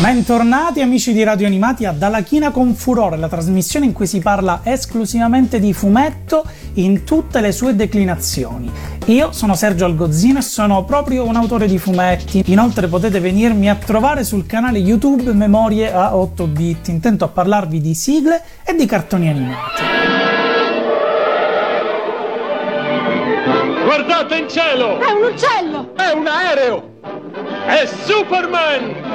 Bentornati amici di Radio Animati a Dalla China con Furore, la trasmissione in cui si parla esclusivamente di fumetto in tutte le sue declinazioni. Io sono Sergio Algozzino e sono proprio un autore di fumetti. Inoltre potete venirmi a trovare sul canale YouTube Memorie a 8 bit. Intento a parlarvi di sigle e di cartoni animati. Guardate in cielo! È un uccello! È un aereo! È Superman!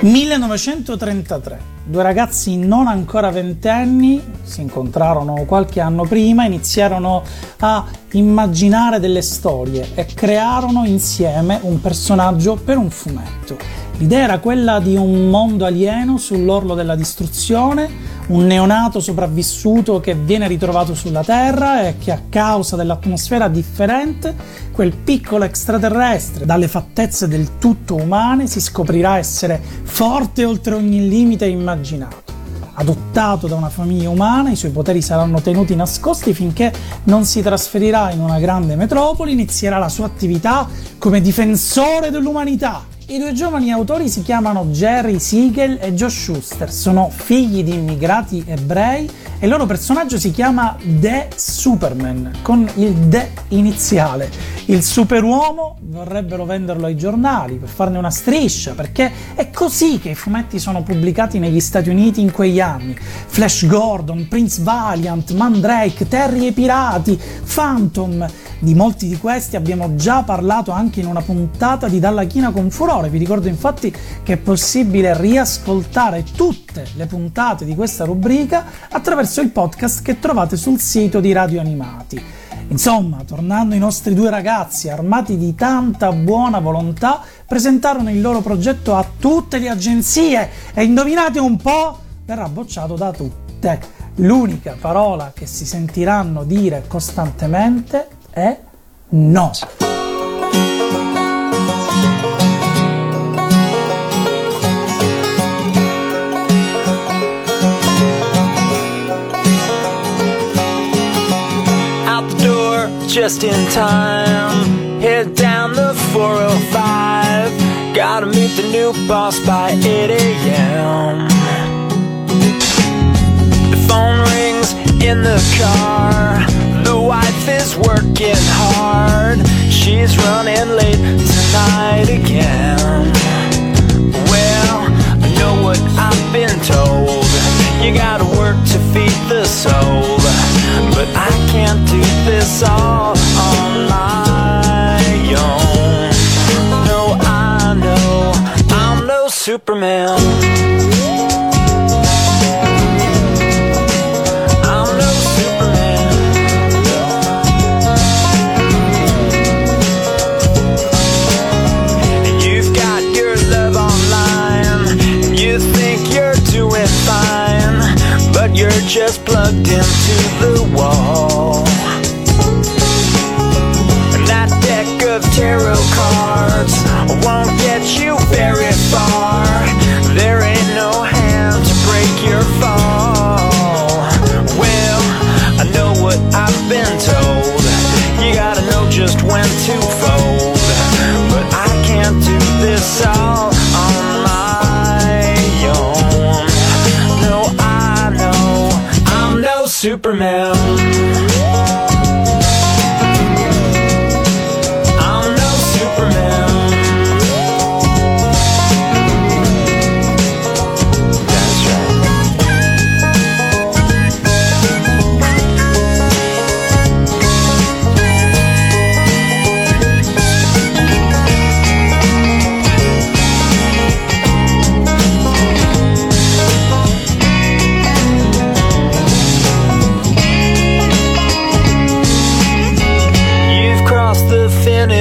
1933. Due ragazzi non ancora ventenni si incontrarono qualche anno prima, iniziarono a immaginare delle storie e crearono insieme un personaggio per un fumetto. L'idea era quella di un mondo alieno sull'orlo della distruzione, un neonato sopravvissuto che viene ritrovato sulla Terra e che a causa dell'atmosfera differente, quel piccolo extraterrestre, dalle fattezze del tutto umane, si scoprirà essere forte oltre ogni limite immaginato. Adottato da una famiglia umana, i suoi poteri saranno tenuti nascosti finché non si trasferirà in una grande metropoli, inizierà la sua attività come difensore dell'umanità i due giovani autori si chiamano Jerry Siegel e Josh Schuster, sono figli di immigrati ebrei e il loro personaggio si chiama The Superman, con il The iniziale. Il superuomo vorrebbero venderlo ai giornali per farne una striscia, perché è così che i fumetti sono pubblicati negli Stati Uniti in quegli anni. Flash Gordon, Prince Valiant, Mandrake, Terry e Pirati, Phantom di molti di questi abbiamo già parlato anche in una puntata di Dalla China con Furore. Vi ricordo infatti che è possibile riascoltare tutte le puntate di questa rubrica attraverso il podcast che trovate sul sito di Radio Animati. Insomma, tornando ai nostri due ragazzi, armati di tanta buona volontà, presentarono il loro progetto a tutte le agenzie e indovinate un po', verrà bocciato da tutte. L'unica parola che si sentiranno dire costantemente Eh? è the door just in time. Head down the 405. Gotta meet the new boss by 8 a.m. The phone rings in the car. Wife is working hard. She's running late tonight again. Well, I know what I've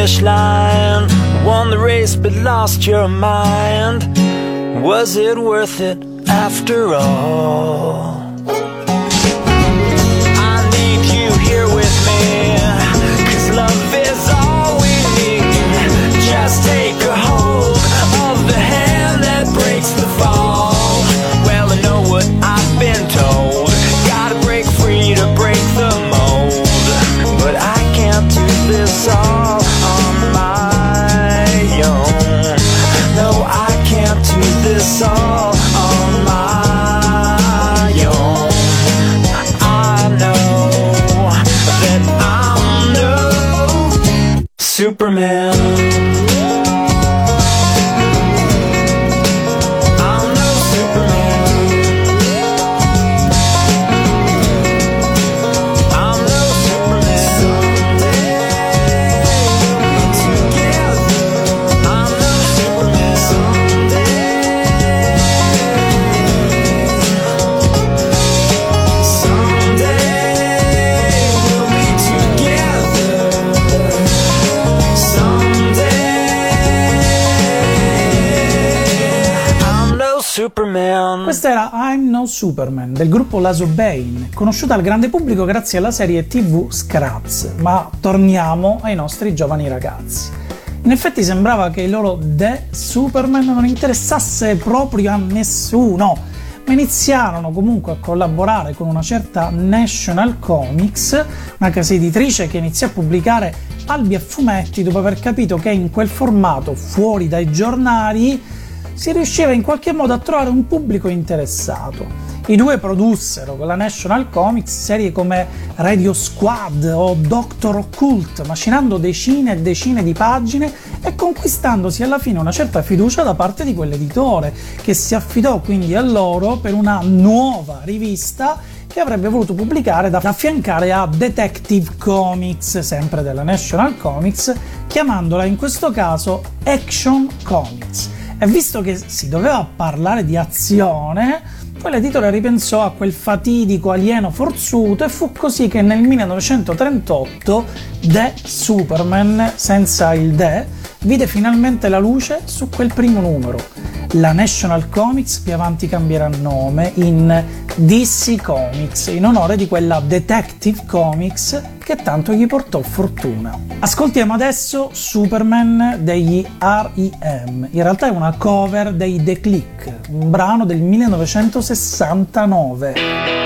finish line, won the race but lost your mind. Was it worth it after all? I need you here with love is all we need. Just take I'm No Superman del gruppo Lazo Bane, conosciuta al grande pubblico grazie alla serie TV Scraps, ma torniamo ai nostri giovani ragazzi. In effetti sembrava che il loro The Superman non interessasse proprio a nessuno, ma iniziarono comunque a collaborare con una certa National Comics, una casa editrice che iniziò a pubblicare albi a fumetti dopo aver capito che in quel formato, fuori dai giornali, si riusciva in qualche modo a trovare un pubblico interessato. I due produssero con la National Comics serie come Radio Squad o Doctor Occult, macinando decine e decine di pagine e conquistandosi alla fine una certa fiducia da parte di quell'editore, che si affidò quindi a loro per una nuova rivista che avrebbe voluto pubblicare da affiancare a Detective Comics, sempre della National Comics, chiamandola in questo caso Action Comics. E visto che si doveva parlare di azione, poi l'editore ripensò a quel fatidico alieno forzuto e fu così che nel 1938 The Superman, senza il The, vide finalmente la luce su quel primo numero. La National Comics più avanti cambierà nome in DC Comics in onore di quella Detective Comics che tanto gli portò fortuna. Ascoltiamo adesso Superman degli R.E.M. In realtà è una cover dei The Click, un brano del 1969.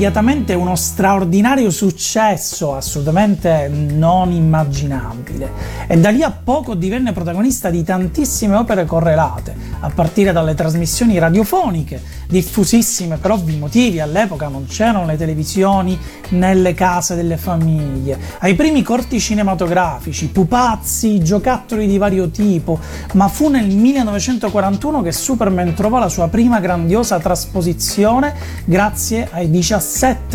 Immediatamente uno straordinario successo assolutamente non immaginabile. E da lì a poco divenne protagonista di tantissime opere correlate, a partire dalle trasmissioni radiofoniche, diffusissime per ovvi motivi, all'epoca non c'erano le televisioni nelle case delle famiglie, ai primi corti cinematografici, pupazzi, giocattoli di vario tipo, ma fu nel 1941 che Superman trovò la sua prima grandiosa trasposizione grazie ai 17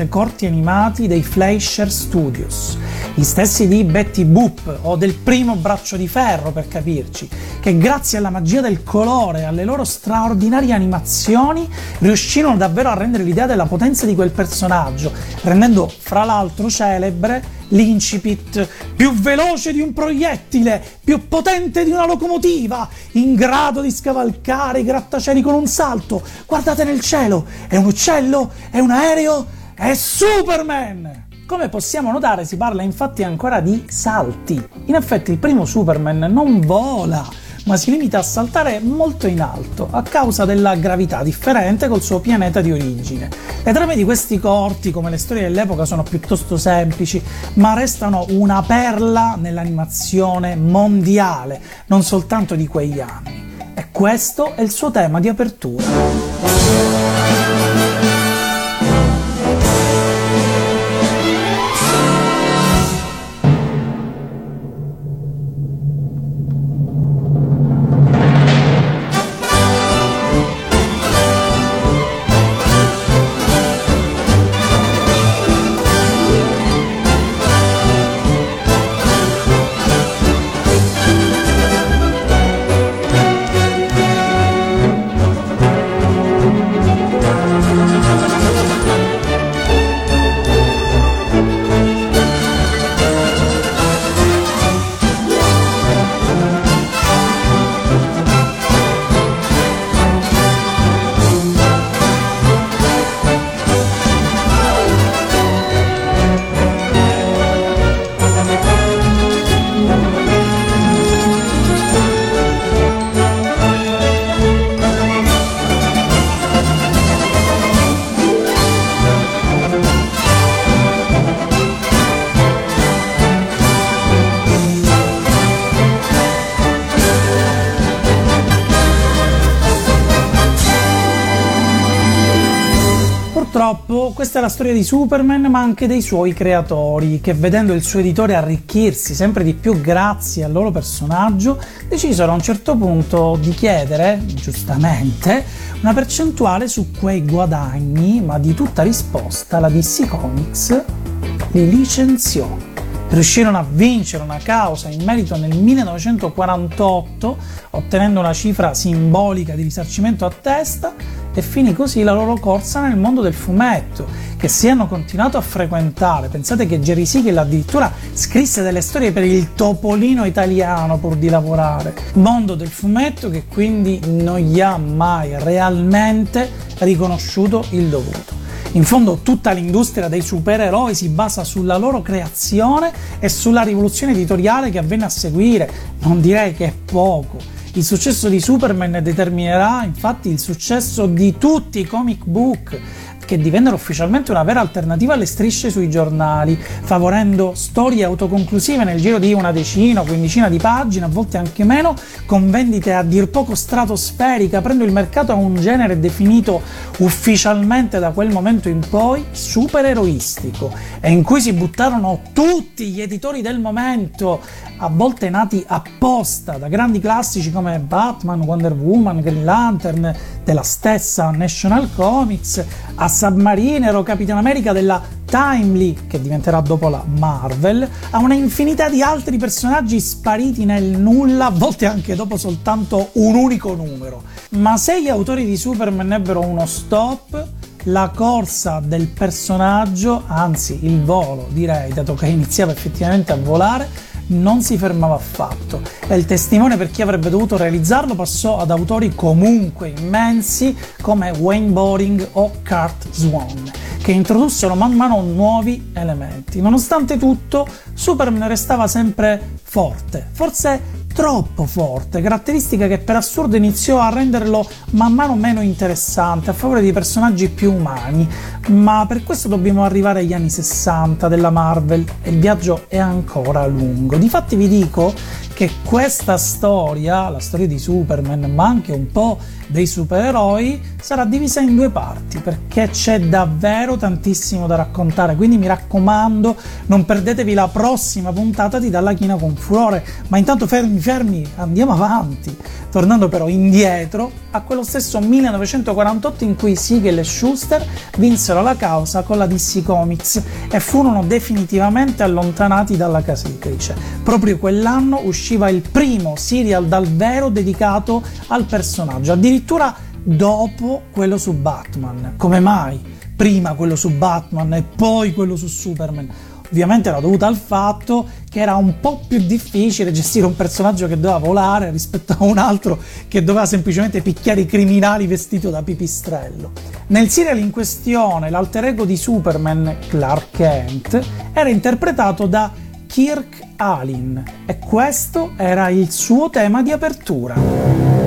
corti animati dei Fleischer Studios, gli stessi di Betty Boop o del primo Braccio di Ferro per capirci, che grazie alla magia del colore e alle loro straordinarie animazioni riuscirono davvero a rendere l'idea della potenza di quel personaggio, rendendo fra l'altro celebre L'incipit più veloce di un proiettile, più potente di una locomotiva, in grado di scavalcare i grattacieli con un salto. Guardate nel cielo, è un uccello? È un aereo? È Superman! Come possiamo notare si parla infatti ancora di salti. In effetti il primo Superman non vola, ma si limita a saltare molto in alto a causa della gravità differente col suo pianeta di origine. Le trame di questi corti, come le storie dell'epoca, sono piuttosto semplici, ma restano una perla nell'animazione mondiale, non soltanto di quegli anni. E questo è il suo tema di apertura. Purtroppo questa è la storia di Superman, ma anche dei suoi creatori, che vedendo il suo editore arricchirsi sempre di più grazie al loro personaggio, decisero a un certo punto di chiedere, giustamente, una percentuale su quei guadagni, ma di tutta risposta la DC Comics li licenziò. Riuscirono a vincere una causa in merito nel 1948, ottenendo una cifra simbolica di risarcimento a testa e finì così la loro corsa nel mondo del fumetto, che si hanno continuato a frequentare. Pensate che Jerry Siegel addirittura scrisse delle storie per il topolino italiano pur di lavorare. Mondo del fumetto che quindi non gli ha mai realmente riconosciuto il dovuto. In fondo tutta l'industria dei supereroi si basa sulla loro creazione e sulla rivoluzione editoriale che avvenne a seguire. Non direi che è poco il successo di Superman determinerà infatti il successo di tutti i comic book che divennero ufficialmente una vera alternativa alle strisce sui giornali, favorendo storie autoconclusive nel giro di una decina o quindicina di pagine, a volte anche meno, con vendite a dir poco stratosferiche, aprendo il mercato a un genere definito ufficialmente da quel momento in poi supereroistico, e in cui si buttarono tutti gli editori del momento, a volte nati apposta da grandi classici come Batman, Wonder Woman, Green Lantern, della stessa National Comics, a Submariner o Capitan America della Timely, che diventerà dopo la Marvel, a una infinità di altri personaggi spariti nel nulla, a volte anche dopo soltanto un unico numero. Ma se gli autori di Superman ebbero uno stop, la corsa del personaggio, anzi il volo direi, dato che iniziava effettivamente a volare, non si fermava affatto e il testimone per chi avrebbe dovuto realizzarlo passò ad autori comunque immensi come Wayne Boring o Kurt Swan, che introdussero man mano nuovi elementi. Nonostante tutto, Superman restava sempre forte, forse troppo forte, caratteristica che per assurdo iniziò a renderlo man mano meno interessante a favore di personaggi più umani, ma per questo dobbiamo arrivare agli anni 60 della Marvel e il viaggio è ancora lungo. Difatti vi dico che questa storia, la storia di Superman, ma anche un po' dei supereroi, sarà divisa in due parti perché c'è davvero tantissimo da raccontare. Quindi mi raccomando, non perdetevi la prossima puntata di Dalla China con Furore. Ma intanto fermi, fermi, andiamo avanti. Tornando però indietro a quello stesso 1948 in cui Siegel e Schuster vinsero la causa con la DC Comics e furono definitivamente allontanati dalla casa editrice. Proprio quell'anno usciva il primo serial dal vero dedicato al personaggio, addirittura dopo quello su Batman. Come mai? Prima quello su Batman e poi quello su Superman. Ovviamente era dovuta al fatto che era un po' più difficile gestire un personaggio che doveva volare rispetto a un altro che doveva semplicemente picchiare i criminali vestito da pipistrello. Nel serial in questione, l'alter ego di Superman, Clark Kent, era interpretato da Kirk Alin e questo era il suo tema di apertura.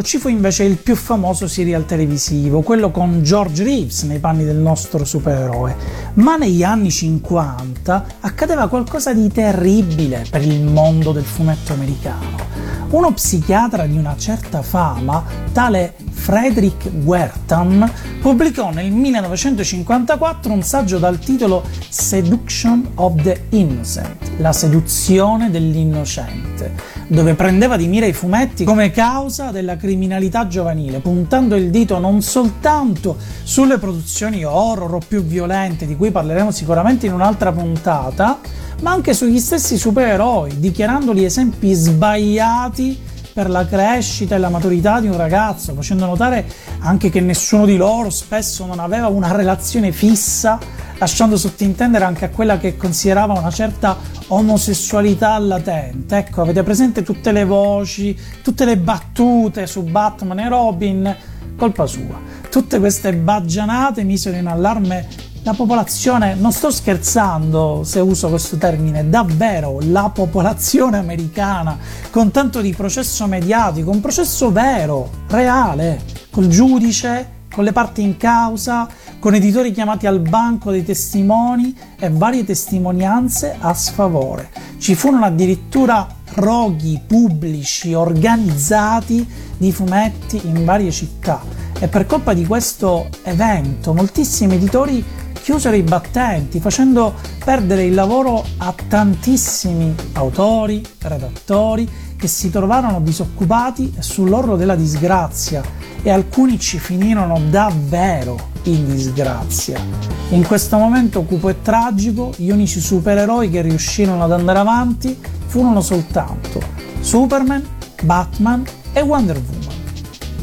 Poco ci fu invece il più famoso serial televisivo, quello con George Reeves nei panni del nostro supereroe. Ma negli anni 50 accadeva qualcosa di terribile per il mondo del fumetto americano. Uno psichiatra di una certa fama, tale Frederick Wertham, pubblicò nel 1954 un saggio dal titolo Seduction of the Innocent, la seduzione dell'innocente dove prendeva di mira i fumetti come causa della criminalità giovanile, puntando il dito non soltanto sulle produzioni horror o più violente, di cui parleremo sicuramente in un'altra puntata, ma anche sugli stessi supereroi, dichiarandoli esempi sbagliati per la crescita e la maturità di un ragazzo, facendo notare anche che nessuno di loro spesso non aveva una relazione fissa, lasciando sottintendere anche a quella che considerava una certa omosessualità latente. Ecco, avete presente tutte le voci, tutte le battute su Batman e Robin? Colpa sua. Tutte queste baggianate misero in allarme la popolazione, non sto scherzando se uso questo termine, davvero la popolazione americana, con tanto di processo mediatico, un processo vero, reale, col giudice, con le parti in causa, con editori chiamati al banco dei testimoni e varie testimonianze a sfavore. Ci furono addirittura roghi pubblici organizzati di fumetti in varie città e per colpa di questo evento moltissimi editori chiusero i battenti facendo perdere il lavoro a tantissimi autori, redattori che si trovarono disoccupati sull'orlo della disgrazia e alcuni ci finirono davvero in disgrazia. In questo momento cupo e tragico, gli unici supereroi che riuscirono ad andare avanti furono soltanto Superman, Batman e Wonder Woman.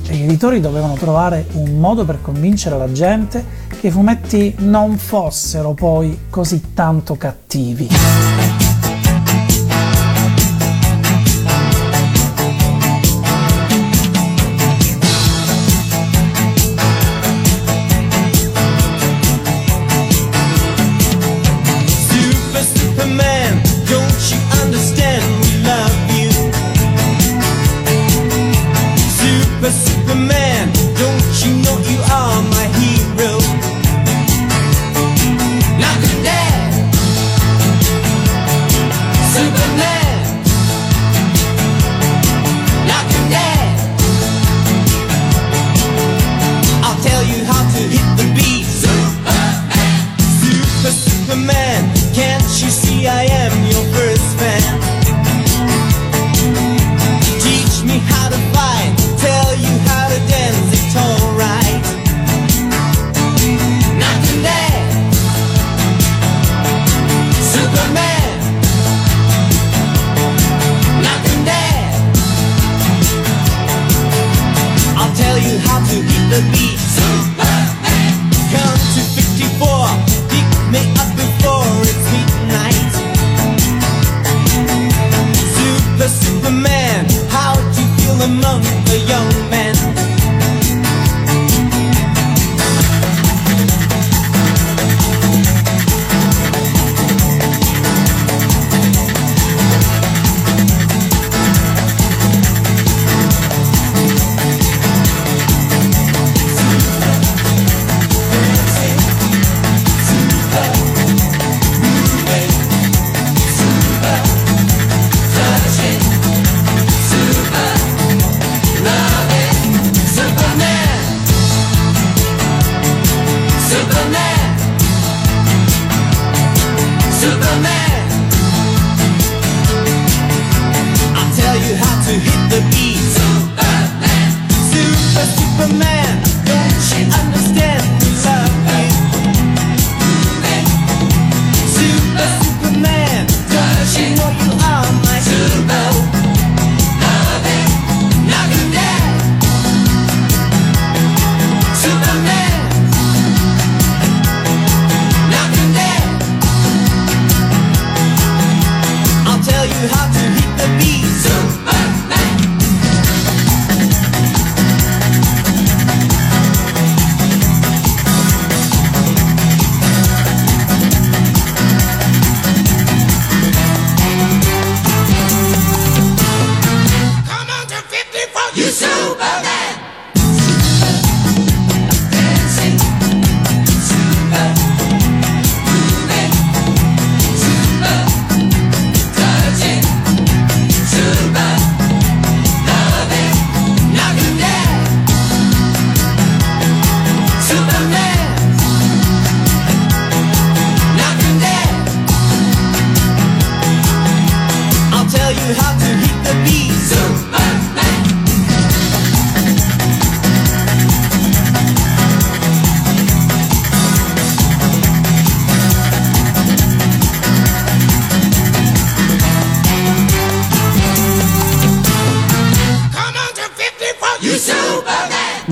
E gli editori dovevano trovare un modo per convincere la gente che i fumetti non fossero poi così tanto cattivi.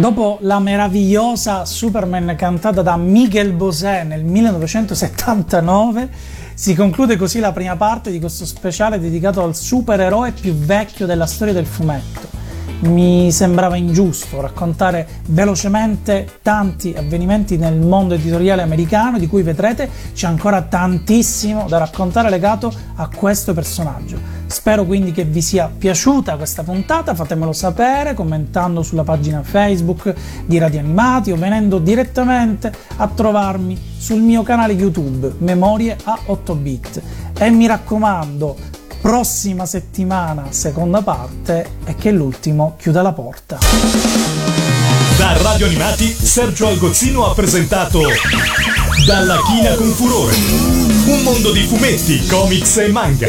Dopo la meravigliosa Superman cantata da Miguel Bosé nel 1979, si conclude così la prima parte di questo speciale dedicato al supereroe più vecchio della storia del fumetto. Mi sembrava ingiusto raccontare velocemente tanti avvenimenti nel mondo editoriale americano, di cui vedrete c'è ancora tantissimo da raccontare legato a questo personaggio. Spero quindi che vi sia piaciuta questa puntata, fatemelo sapere commentando sulla pagina Facebook di Radio Animati o venendo direttamente a trovarmi sul mio canale YouTube Memorie a 8 bit. E mi raccomando, prossima settimana, seconda parte, e che l'ultimo chiuda la porta. Da Radio Animati, Sergio Algozzino ha presentato Dalla china con furore. Un mondo di fumetti, comics e manga.